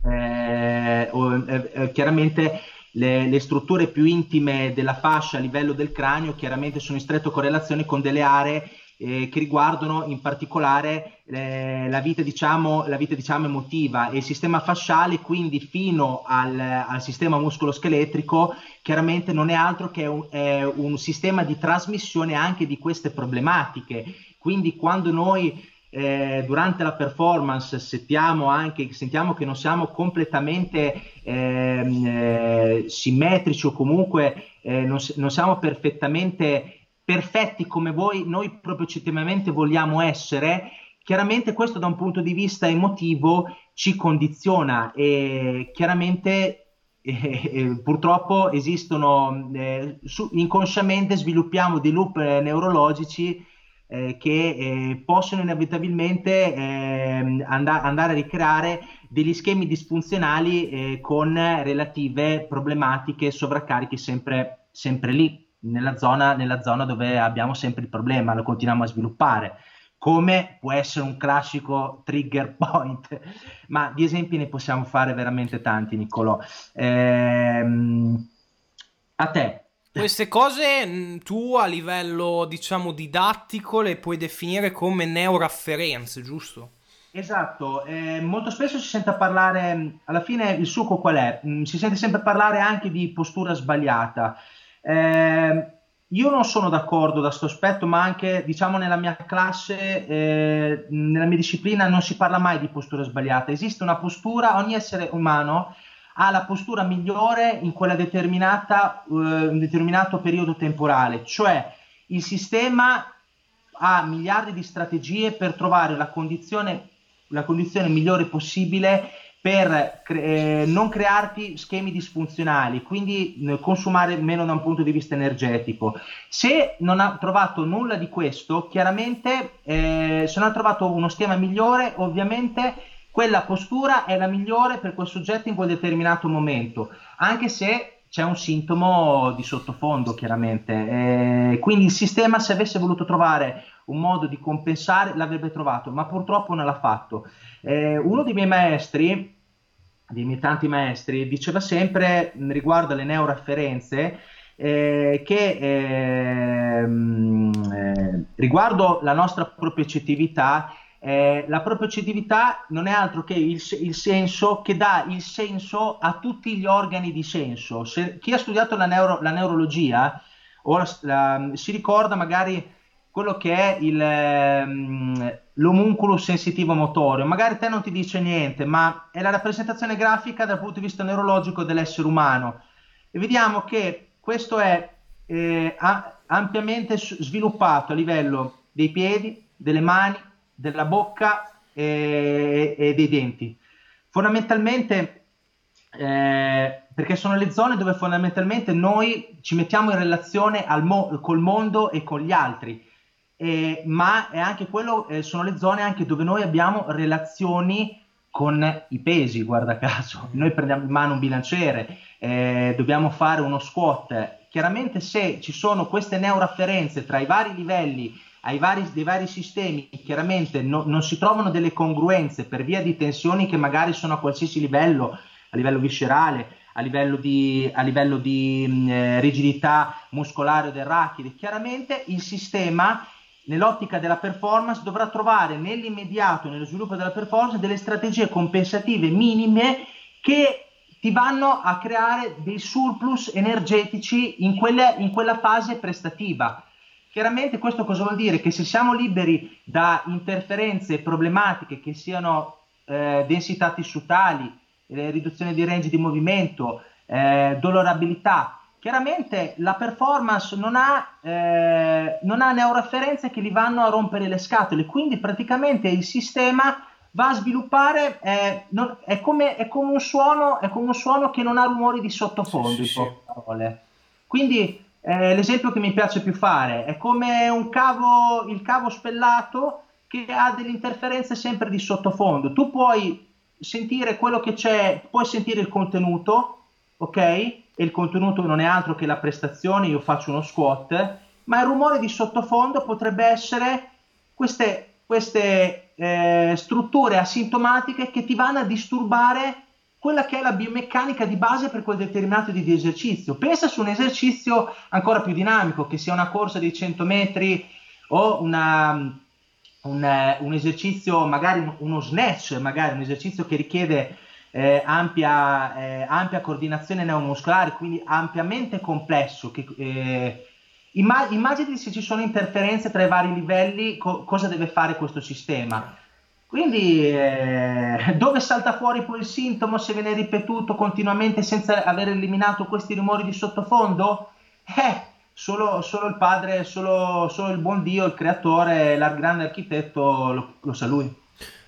[SPEAKER 2] eh, eh, eh, chiaramente le, le, strutture più intime della fascia a livello del cranio chiaramente sono in stretta correlazione con delle aree eh, che riguardano in particolare eh, la, vita, diciamo, la vita diciamo emotiva. E il sistema fasciale quindi fino al, al sistema muscoloscheletrico chiaramente non è altro che un, è un sistema di trasmissione anche di queste problematiche. Quindi quando noi eh, durante la performance sentiamo anche sentiamo che non siamo completamente ehm, eh, simmetrici o comunque eh, non, non, siamo perfettamente perfetti come voi, noi proprio oggettivamente vogliamo essere, chiaramente questo da un punto di vista emotivo ci condiziona e chiaramente eh, eh, purtroppo esistono eh, su, inconsciamente sviluppiamo dei loop eh, neurologici eh, che eh, possono inevitabilmente ehm, and- andare a ricreare degli schemi disfunzionali con relative problematiche sovraccarichi sempre, sempre lì nella zona, nella zona dove abbiamo sempre il problema, lo continuiamo a sviluppare come può essere un classico trigger point, ma di esempi ne possiamo fare veramente tanti, Niccolò. Ehm, a te.
[SPEAKER 1] Queste cose tu a livello, diciamo, didattico le puoi definire come neurafferenze, giusto?
[SPEAKER 2] Esatto, eh, molto spesso si sente parlare, alla fine il succo qual è? Si sente sempre parlare anche di postura sbagliata. Eh, io non sono d'accordo da questo aspetto, ma anche diciamo nella mia classe, eh, nella mia disciplina non si parla mai di postura sbagliata. Esiste una postura, ogni essere umano ha la postura migliore in quella determinata, eh, un determinato periodo temporale, cioè il sistema ha miliardi di strategie per trovare la condizione, la condizione migliore possibile per cre- eh, non crearti schemi disfunzionali, quindi eh, consumare meno da un punto di vista energetico. Se non ha trovato nulla di questo, chiaramente eh, se non ha trovato uno schema migliore, ovviamente quella postura è la migliore per quel soggetto in quel determinato momento, anche se c'è un sintomo di sottofondo, chiaramente. Eh, quindi il sistema, se avesse voluto trovare un modo di compensare, l'avrebbe trovato, ma purtroppo non l'ha fatto. Eh, uno dei miei maestri, dei miei tanti maestri, diceva sempre riguardo alle neurafferenze eh, che ehm, eh, riguardo la nostra propriocettività eh, la propriocettività non è altro che il, il, senso che dà il senso a tutti gli organi di senso. Se, chi ha studiato la, neuro, la neurologia la, la, si ricorda magari quello che è il, um, l'omunculo sensitivo motorio. Magari te non ti dice niente, ma è la rappresentazione grafica dal punto di vista neurologico dell'essere umano. E vediamo che questo è eh, ampiamente sviluppato a livello dei piedi, delle mani, della bocca e, e dei denti. Fondamentalmente, eh, perché sono le zone dove fondamentalmente noi ci mettiamo in relazione mo- col mondo e con gli altri eh, ma è anche quello, eh, sono le zone anche dove noi abbiamo relazioni con i pesi, guarda caso. Noi prendiamo in mano un bilanciere, eh, dobbiamo fare uno squat. Chiaramente se ci sono queste neurafferenze tra i vari livelli ai vari, dei vari sistemi, chiaramente no, non si trovano delle congruenze per via di tensioni che magari sono a qualsiasi livello, a livello viscerale, a livello di, a livello di mh, eh, rigidità muscolare o del rachide, chiaramente il sistema nell'ottica della performance dovrà trovare nell'immediato, nello sviluppo della performance, delle strategie compensative minime che ti vanno a creare dei surplus energetici in, quelle, in quella fase prestativa. Chiaramente questo cosa vuol dire? Che se siamo liberi da interferenze problematiche che siano eh, densità tissutali, eh, riduzione di range di movimento, eh, dolorabilità, chiaramente la performance non ha, eh, non ha neurofferenze che gli vanno a rompere le scatole, quindi praticamente il sistema va a sviluppare, eh, non, è, come, è, come, un suono, è come un suono che non ha rumori di sottofondo, sì, sì, in poche parole. Quindi eh, l'esempio che mi piace più fare è come un cavo, il cavo spellato che ha delle interferenze sempre di sottofondo. Tu puoi sentire quello che c'è, puoi sentire il contenuto, ok? e il contenuto non è altro che la prestazione, io faccio uno squat, ma il rumore di sottofondo potrebbe essere queste, queste eh, strutture asintomatiche che ti vanno a disturbare quella che è la biomeccanica di base per quel determinato di esercizio. Pensa su un esercizio ancora più dinamico, che sia una corsa di 100 metri o una, un, un, esercizio, magari uno snatch, magari un esercizio che richiede eh, ampia, eh, ampia, coordinazione neuromuscolare, quindi ampiamente complesso. Che, eh, immag- immagini se ci sono interferenze tra i vari livelli, co- cosa deve fare questo sistema. Quindi eh, dove salta fuori poi il sintomo se viene ripetuto continuamente senza aver eliminato questi rumori di sottofondo? Eh, solo, solo il padre, solo, solo, il buon Dio, il creatore, il grande architetto lo, lo sa lui.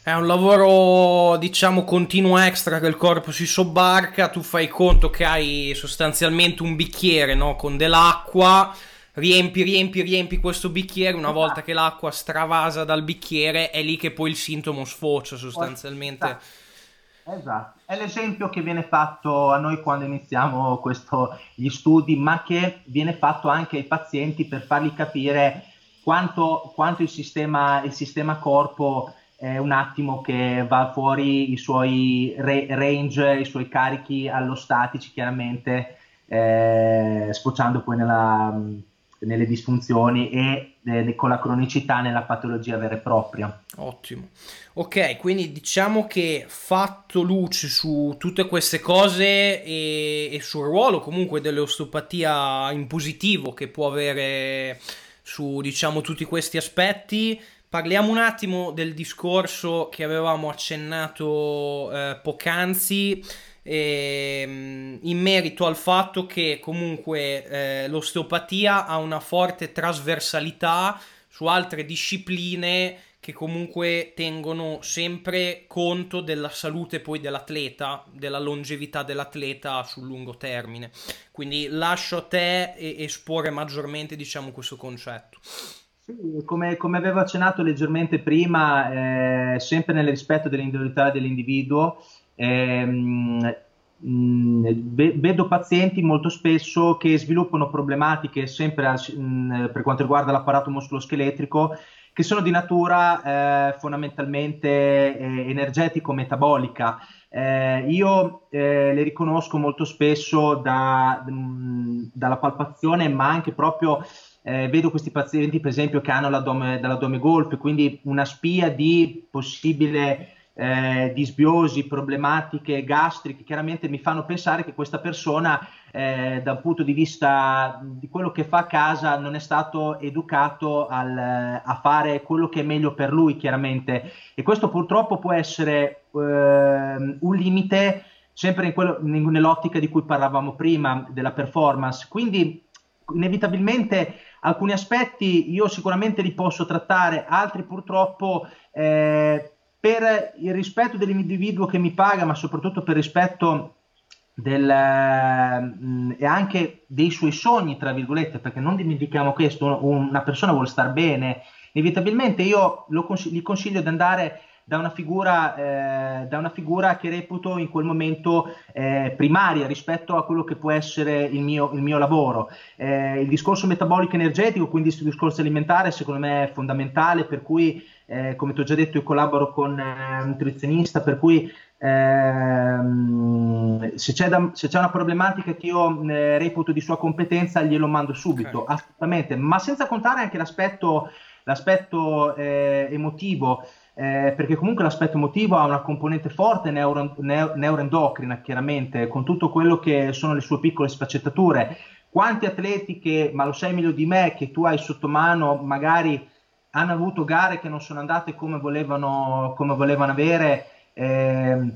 [SPEAKER 1] È un lavoro, diciamo, continuo extra che il corpo si sobbarca, tu fai conto che hai sostanzialmente un bicchiere, no? Con dell'acqua, riempi, riempi, riempi questo bicchiere, una volta che l'acqua stravasa dal bicchiere è lì che poi il sintomo sfocia sostanzialmente.
[SPEAKER 2] Esatto, è l'esempio che viene fatto a noi quando iniziamo questo, gli studi, ma che viene fatto anche ai pazienti per fargli capire quanto, quanto il, sistema, il sistema corpo è un attimo che va fuori i suoi re- range, i suoi carichi allostatici chiaramente, eh, sfociando poi nella, nelle disfunzioni e eh, con la cronicità nella patologia vera e propria.
[SPEAKER 1] Ottimo. Ok, quindi diciamo che fatto luce su tutte queste cose e, e sul ruolo comunque dell'osteopatia in positivo che può avere su diciamo tutti questi aspetti Parliamo un attimo del discorso che avevamo accennato eh, poc'anzi eh, in merito al fatto che comunque eh, l'osteopatia ha una forte trasversalità su altre discipline che comunque tengono sempre conto della salute poi dell'atleta, della longevità dell'atleta sul lungo termine. Quindi lascio a te esporre maggiormente diciamo questo concetto.
[SPEAKER 2] Sì, come, come, avevo accennato leggermente prima, eh, sempre nel rispetto dell'individualità dell'individuo, ehm, vedo pazienti molto spesso che sviluppano problematiche sempre per quanto riguarda l'apparato muscoloscheletrico che sono di natura eh, fondamentalmente eh, energetico-metabolica. Eh, io eh, le riconosco molto spesso da, mh, dalla palpazione, ma anche proprio eh, vedo questi pazienti, per esempio, che hanno l'addome, dall'addome golpe, quindi una spia di possibile eh, disbiosi, problematiche gastriche, chiaramente mi fanno pensare che questa persona, eh, dal punto di vista di quello che fa a casa, non è stato educato al, a fare quello che è meglio per lui, chiaramente. E questo purtroppo può essere eh, un limite sempre quello, nell'ottica di cui parlavamo prima della performance. Quindi inevitabilmente alcuni aspetti io sicuramente li posso trattare, altri purtroppo eh, per il rispetto dell'individuo che mi paga, ma soprattutto per rispetto del, mm, e anche dei suoi sogni, tra virgolette, perché non dimentichiamo questo, una persona vuole star bene, inevitabilmente io cons- gli consiglio di andare da una figura, eh, da una figura che reputo in quel momento eh, primaria rispetto a quello che può essere il mio, il mio lavoro. Eh, il discorso metabolico energetico, quindi il discorso alimentare, secondo me è fondamentale, per cui, eh, come ti ho già detto, io collaboro con eh, un nutrizionista, per cui ehm, se, c'è da, se, c'è una problematica che io eh, reputo di sua competenza, glielo mando subito, okay. assolutamente, ma senza contare anche l'aspetto l'aspetto eh, emotivo, eh, perché comunque l'aspetto emotivo ha una componente forte neuro, neo, neuroendocrina, chiaramente, con tutto quello che sono le sue piccole sfaccettature. Quanti atleti che, ma lo sai meglio di me, che tu hai sotto mano, magari hanno avuto gare che non sono andate come volevano, come volevano avere. Eh,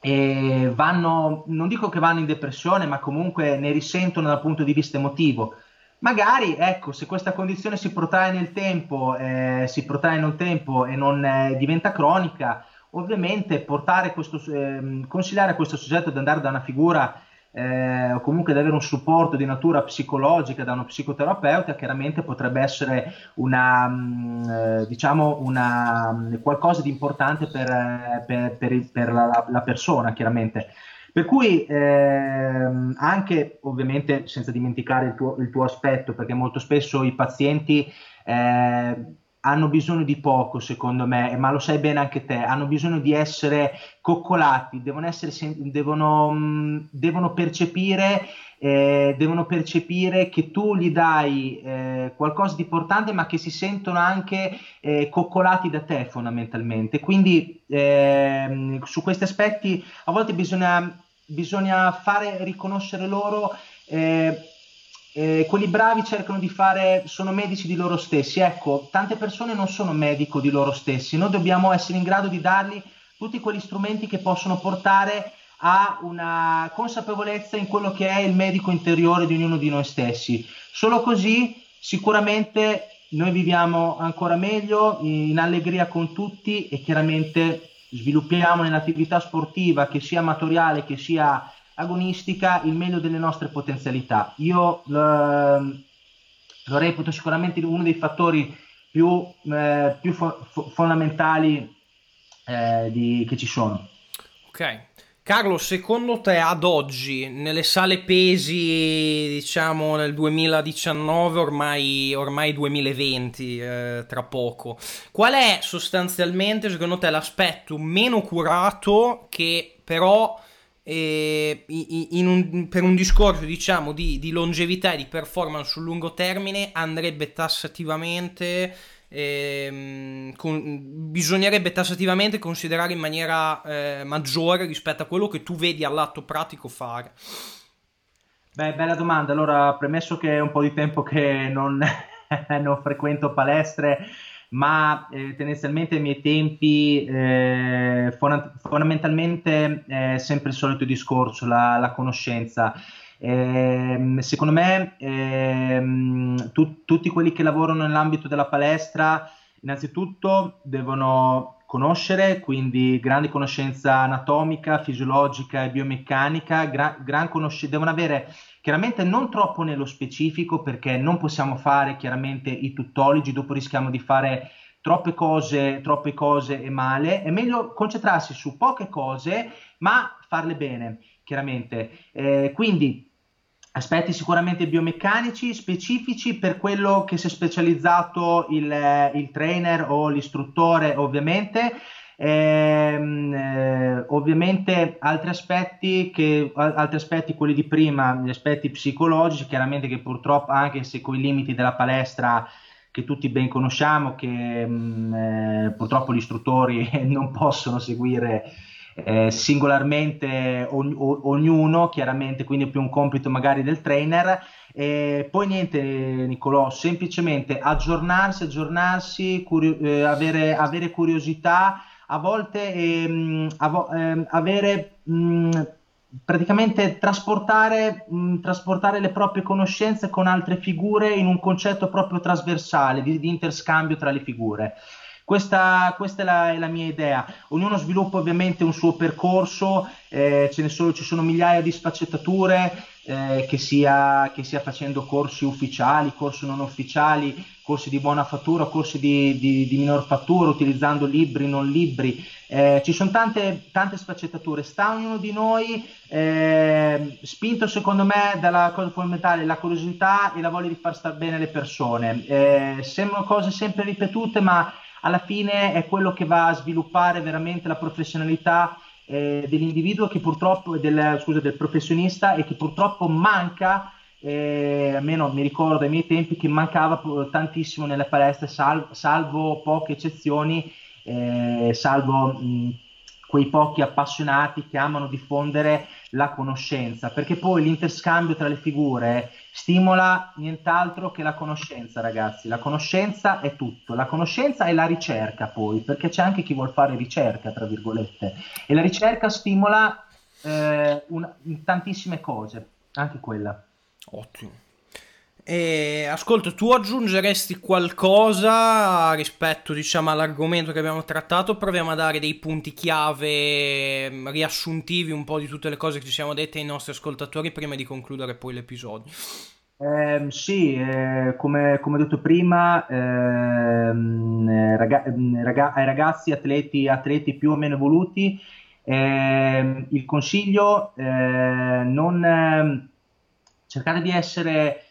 [SPEAKER 2] e vanno, non dico che vanno in depressione, ma comunque ne risentono dal punto di vista emotivo. Magari, ecco, se questa condizione si protrae nel tempo, eh, si protrae nel tempo e non eh, diventa cronica, ovviamente portare questo, eh, consigliare a questo soggetto di andare da una figura eh, o comunque di avere un supporto di natura psicologica da uno psicoterapeuta, chiaramente potrebbe essere una, mh, mm, eh, diciamo una, mm, qualcosa di importante per, eh, per, per, per la, la, persona, chiaramente. Per cui ehm, anche ovviamente senza dimenticare il tuo, il tuo, aspetto, perché molto spesso i pazienti eh, hanno bisogno di poco, secondo me, ma lo sai bene anche te, hanno bisogno di essere coccolati, devono, essere, devono, mm, devono, percepire, eh, devono percepire che tu gli dai eh, qualcosa di importante, ma che si sentono anche eh, coccolati da te fondamentalmente. Quindi ehm, su questi aspetti a volte bisogna, bisogna fare riconoscere loro eh, quelli bravi cercano di fare, sono medici di loro stessi. Ecco, tante persone non sono medico di loro stessi, noi dobbiamo essere in grado di dargli tutti quegli strumenti che possono portare a una consapevolezza in quello che è il medico interiore di ognuno di noi stessi. Solo così sicuramente noi viviamo ancora meglio, in allegria con tutti e chiaramente sviluppiamo nell'attività sportiva, che sia amatoriale, che sia agonistica il meglio delle nostre potenzialità. Io lo, lo reputo sicuramente uno dei fattori più, eh, più fo- fondamentali eh, di, che ci sono.
[SPEAKER 1] Ok. Carlo, secondo te ad oggi, nelle sale pesi, diciamo nel 2019, ormai, ormai 2020, eh, tra poco, qual è sostanzialmente, secondo te, l'aspetto meno curato che però eh, un, per un discorso diciamo di, di, longevità e di performance sul lungo termine andrebbe tassativamente eh, con, bisognerebbe tassativamente considerare in maniera eh, maggiore rispetto a quello che tu vedi all'atto pratico fare
[SPEAKER 2] Beh, bella domanda. Allora, premesso che è un po' di tempo che non, non frequento palestre, ma eh, tendenzialmente ai miei tempi eh, fona- fondamentalmente è sempre il solito discorso, la, la conoscenza. Eh, secondo me ehm, tu, tutti quelli che lavorano nell'ambito della palestra innanzitutto devono conoscere, quindi grande conoscenza anatomica, fisiologica e biomeccanica, gra- gran conosc- devono avere Chiaramente non troppo nello specifico perché non possiamo fare chiaramente i tuttologi, dopo rischiamo di fare troppe cose, troppe cose e male. È meglio concentrarsi su poche cose, ma farle bene, chiaramente. Eh, quindi aspetti sicuramente biomeccanici specifici per quello che si è specializzato il, il trainer o l'istruttore, ovviamente. Ehm, eh, ovviamente altri aspetti, che, altri aspetti, quelli di prima, gli aspetti psicologici, chiaramente che purtroppo anche se con i limiti della palestra che tutti ben conosciamo, che mh, mm, eh, purtroppo gli istruttori non possono seguire eh, singolarmente ogn- ognuno, chiaramente quindi è più un compito magari del trainer. E poi niente, Nicolò, semplicemente aggiornarsi, aggiornarsi, curio- eh, avere, avere curiosità a volte ehm, a vo- ehm, avere mh, praticamente trasportare, mh, trasportare, le proprie conoscenze con altre figure in un concetto proprio trasversale di, di interscambio tra le figure. Questa, questa è, la, è, la, mia idea. Ognuno sviluppa ovviamente un suo percorso, eh, sono, ci sono migliaia di sfaccettature, eh, che, sia, che, sia, facendo corsi ufficiali, corsi non ufficiali, corsi di buona fattura, corsi di, di, di minor fattura, utilizzando libri, non libri. Eh, ci sono tante, tante sfaccettature. Sta ognuno di noi, eh, spinto secondo me dalla cosa fondamentale, la curiosità e la voglia di far star bene le persone. Eh, sembrano cose sempre ripetute, ma alla fine è quello che va a sviluppare veramente la professionalità eh, dell'individuo che purtroppo, del, scusa, del professionista e che purtroppo manca eh, almeno mi ricordo ai miei tempi che mancava tantissimo nelle palestre, sal- salvo poche eccezioni, eh, salvo mh, quei pochi appassionati che amano diffondere la conoscenza, perché poi l'interscambio tra le figure stimola nient'altro che la conoscenza, ragazzi. La conoscenza è tutto, la conoscenza è la ricerca poi, perché c'è anche chi vuole fare ricerca, tra virgolette, e la ricerca stimola eh, una, tantissime cose, anche quella.
[SPEAKER 1] Ottimo. E ascolta, tu aggiungeresti qualcosa rispetto, diciamo, all'argomento che abbiamo trattato? Proviamo a dare dei punti chiave mm, riassuntivi un po' di tutte le cose che ci siamo dette ai nostri ascoltatori prima di concludere poi l'episodio.
[SPEAKER 2] Eh, sì, eh, come, ho detto prima, eh, raga, raga, ai ragazzi, atleti, atleti più o meno evoluti, ehm, il consiglio eh, non ehm, cercate di essere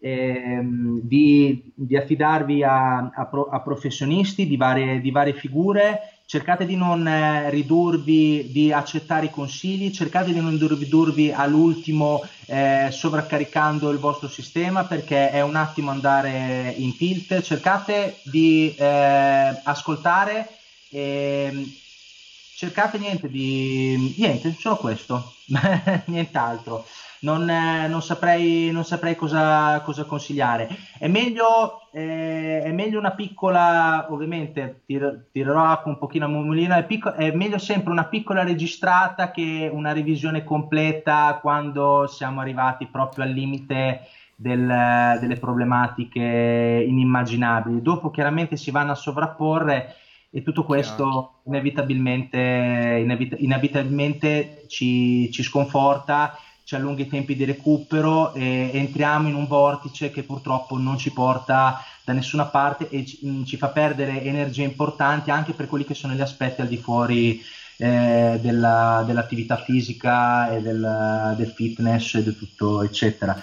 [SPEAKER 2] ehm, di, di, affidarvi a, a, pro, a professionisti di varie, di varie, figure, cercate di non eh, ridurvi, di accettare i consigli, cercate di non ridurvi all'ultimo eh, sovraccaricando il vostro sistema perché è un attimo andare in tilt, cercate di eh, ascoltare. Ehm, cercate niente di niente, solo questo, nient'altro non, eh, non, saprei, non saprei cosa, cosa, consigliare. È meglio, eh, è meglio, una piccola, ovviamente tir, tirerò acqua un pochino a mulino, è, picco, è meglio sempre una piccola registrata che una revisione completa quando siamo arrivati proprio al limite del, delle problematiche inimmaginabili. Dopo chiaramente si vanno a sovrapporre e tutto questo inevitabilmente, inevit- inevitabilmente ci, ci sconforta ci allunga i tempi di recupero e entriamo in un vortice che purtroppo non ci porta da nessuna parte e ci, mm, ci fa perdere energie importanti anche per quelli che sono gli aspetti al di fuori eh, della, dell'attività fisica e del, del, fitness e di tutto eccetera.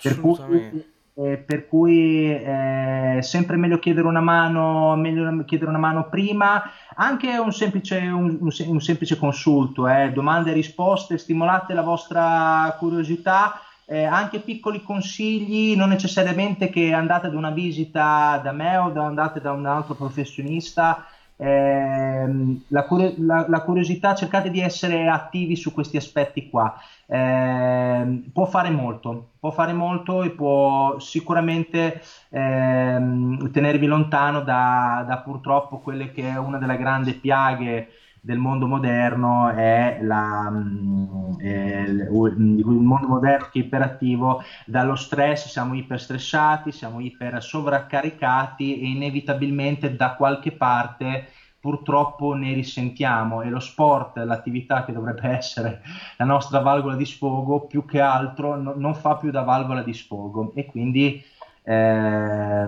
[SPEAKER 2] Per cui eh, per cui è eh, sempre meglio chiedere una mano, meglio chiedere una mano prima, anche un semplice, un, un semplice consulto, eh, domande e risposte, stimolate la vostra curiosità, eh, anche piccoli consigli, non necessariamente che andate ad una visita da me o da, andate da un altro professionista, eh, la, la, la, curiosità, cercate di essere attivi su questi aspetti qua. Eh, può fare molto, può fare molto e può sicuramente eh, tenervi lontano da, da, purtroppo quelle che è una delle grandi piaghe del mondo moderno è la, è il mondo moderno che è iperattivo dallo stress siamo iperstressati siamo iper sovraccaricati e inevitabilmente da qualche parte purtroppo ne risentiamo. E lo sport, l'attività che dovrebbe essere la nostra valvola di sfogo, più che altro no, non fa più da valvola di sfogo. E quindi eh,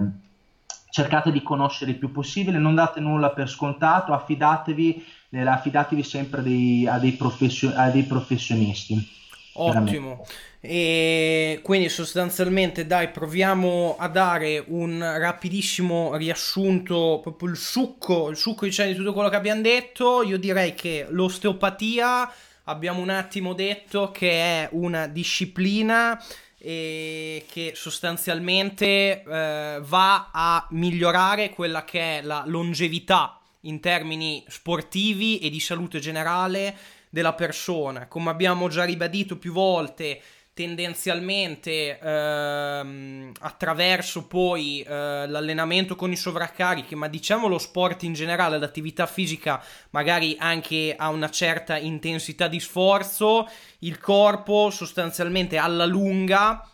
[SPEAKER 2] cercate di conoscere il più possibile, non date nulla per scontato, affidatevi, affidatevi sempre dei, a, dei professio, a, dei professionisti.
[SPEAKER 1] Ottimo. E quindi sostanzialmente dai, proviamo a dare un rapidissimo riassunto, proprio il succo, il succo diciamo, di tutto quello che abbiamo detto. Io direi che l'osteopatia abbiamo un attimo detto che è una disciplina e che sostanzialmente eh, va a migliorare quella che è la longevità in termini sportivi e di salute generale della persona. Come abbiamo già ribadito più volte, tendenzialmente ehm, attraverso poi eh, l'allenamento con i sovraccarichi, ma diciamo lo sport in generale, l'attività fisica magari anche a una certa intensità di sforzo, il corpo sostanzialmente alla lunga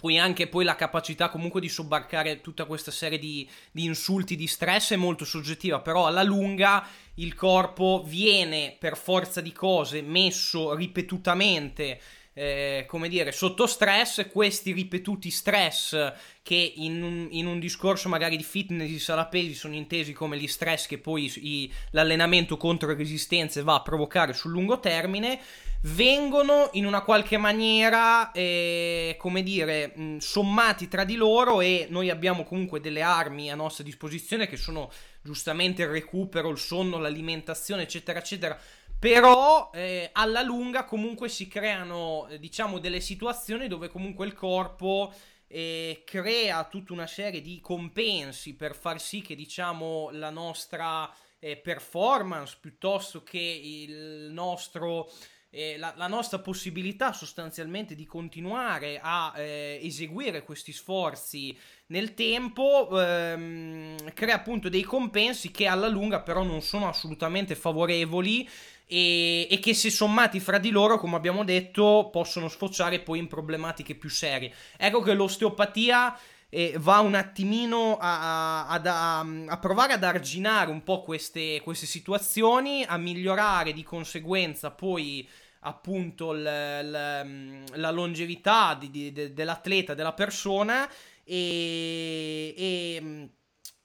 [SPEAKER 1] poi anche poi la capacità comunque di sobbarcare tutta questa serie di, di, insulti, di stress è molto soggettiva, però alla lunga il corpo viene per forza di cose messo ripetutamente eh, come dire, sotto stress, questi ripetuti stress che in un, in un, discorso magari di fitness di sala sono intesi come gli stress che poi i, l'allenamento contro resistenze va a provocare sul lungo termine, vengono in una qualche maniera, eh, come dire, mh, sommati tra di loro e noi abbiamo comunque delle armi a nostra disposizione che sono giustamente il recupero, il sonno, l'alimentazione, eccetera, eccetera però eh, alla lunga comunque si creano eh, diciamo delle situazioni dove comunque il corpo eh, crea tutta una serie di compensi per far sì che diciamo la nostra eh, performance piuttosto che il nostro eh, la, la, nostra possibilità sostanzialmente di continuare a eh, eseguire questi sforzi nel tempo ehm, crea appunto dei compensi che alla lunga però non sono assolutamente favorevoli e, e, che se sommati fra di loro, come abbiamo detto, possono sfociare poi in problematiche più serie. Ecco che l'osteopatia eh, va un attimino a, a, a, a, provare ad arginare un po' queste, queste situazioni, a migliorare di conseguenza poi appunto l, l, la longevità di, di, de, dell'atleta, della persona e, e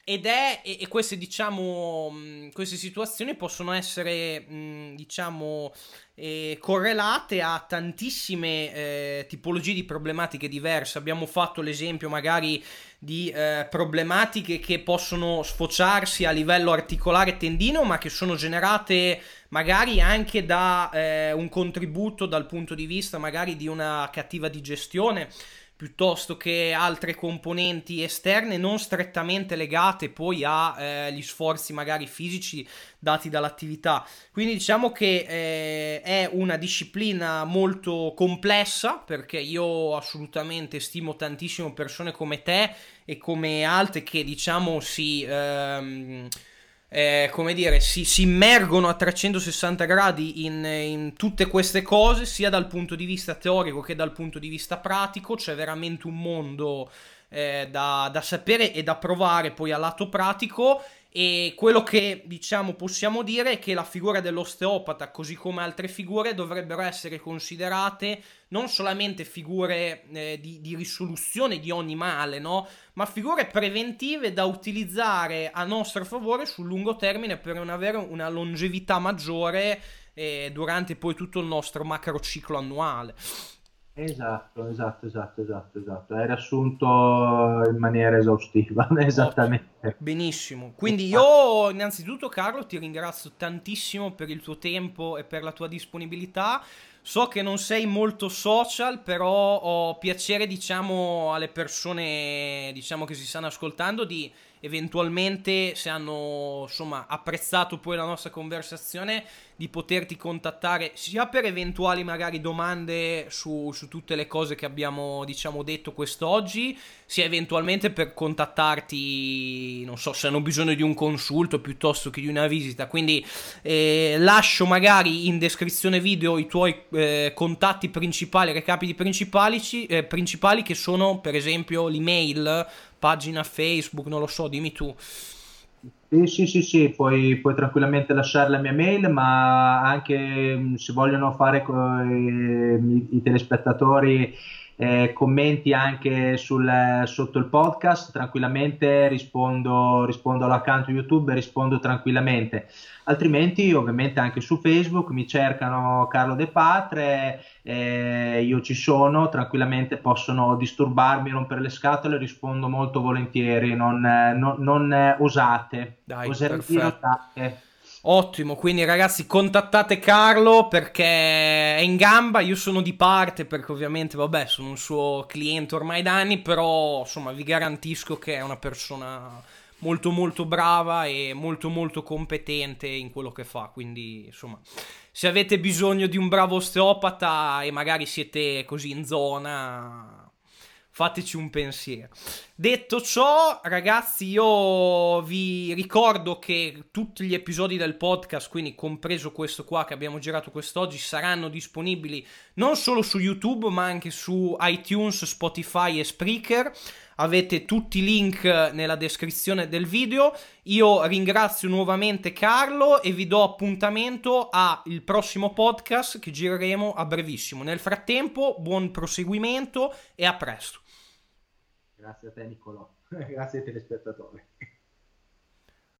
[SPEAKER 1] ed è, e, e, queste, diciamo, queste situazioni possono essere, mh, diciamo, eh, correlate a tantissime eh, tipologie di problematiche diverse. Abbiamo fatto l'esempio magari di eh, problematiche che possono sfociarsi a livello articolare tendino, ma che sono generate magari anche da un contributo dal punto di vista magari di una cattiva digestione piuttosto che altre componenti esterne non strettamente legate poi agli eh, sforzi magari fisici dati dall'attività. Quindi diciamo che eh, è una disciplina molto complessa perché io assolutamente stimo tantissimo persone come te e come altre che diciamo si... Ehm, eh, come dire, si, si, immergono a 360 gradi in, in, tutte queste cose, sia dal punto di vista teorico che dal punto di vista pratico. C'è veramente un mondo eh, da, da sapere e da provare poi al lato pratico. E quello che diciamo possiamo dire è che la figura dell'osteopata, così come altre figure, dovrebbero essere considerate non solamente figure eh, di, di, risoluzione di ogni male, no? ma figure preventive da utilizzare a nostro favore sul lungo termine per avere una longevità maggiore eh, durante poi tutto il nostro macrociclo annuale.
[SPEAKER 2] Esatto, esatto, esatto, esatto, esatto. Hai riassunto in maniera esaustiva, esattamente.
[SPEAKER 1] Benissimo. Quindi io innanzitutto Carlo ti ringrazio tantissimo per il tuo tempo e per la tua disponibilità. So che non sei molto social, però ho piacere, diciamo, alle persone, diciamo, che si stanno ascoltando di eventualmente, se hanno, insomma, apprezzato poi la nostra conversazione, di poterti contattare sia per eventuali magari domande su, su tutte le cose che abbiamo diciamo detto quest'oggi sia eventualmente per contattarti non so se hanno bisogno di un consulto piuttosto che di una visita. Quindi eh, lascio magari in descrizione video i tuoi eh, contatti principali recapiti principali, eh, principali che sono per esempio l'email pagina facebook non lo so dimmi tu
[SPEAKER 2] sì, sì, sì, sì, puoi, puoi tranquillamente lasciare la mia mail, ma anche mm, se vogliono fare i, i telespettatori eh, commenti anche sul, sotto il podcast, tranquillamente rispondo, rispondo all'account YouTube e rispondo tranquillamente. Altrimenti, ovviamente, anche su Facebook mi cercano Carlo De Patre, eh, io ci sono, tranquillamente possono disturbarmi, rompere le scatole, rispondo molto volentieri, non, non, non osate,
[SPEAKER 1] Dai, osate. Ottimo, quindi ragazzi contattate Carlo perché è in gamba, io sono di parte perché ovviamente vabbè sono un suo cliente ormai da anni, però insomma vi garantisco che è una persona molto molto brava e molto molto competente in quello che fa, quindi insomma se avete bisogno di un bravo osteopata e magari siete così in zona fateci un pensiero. Detto ciò, ragazzi, io vi ricordo che tutti gli episodi del podcast, quindi compreso questo qua che abbiamo girato quest'oggi, saranno disponibili non solo su YouTube, ma anche su iTunes, Spotify e Spreaker. Avete tutti i link nella descrizione del video. Io ringrazio nuovamente Carlo e vi do appuntamento al prossimo podcast che gireremo a brevissimo. Nel frattempo, buon proseguimento e a presto.
[SPEAKER 2] Grazie a te Niccolò, grazie ai telespettatori.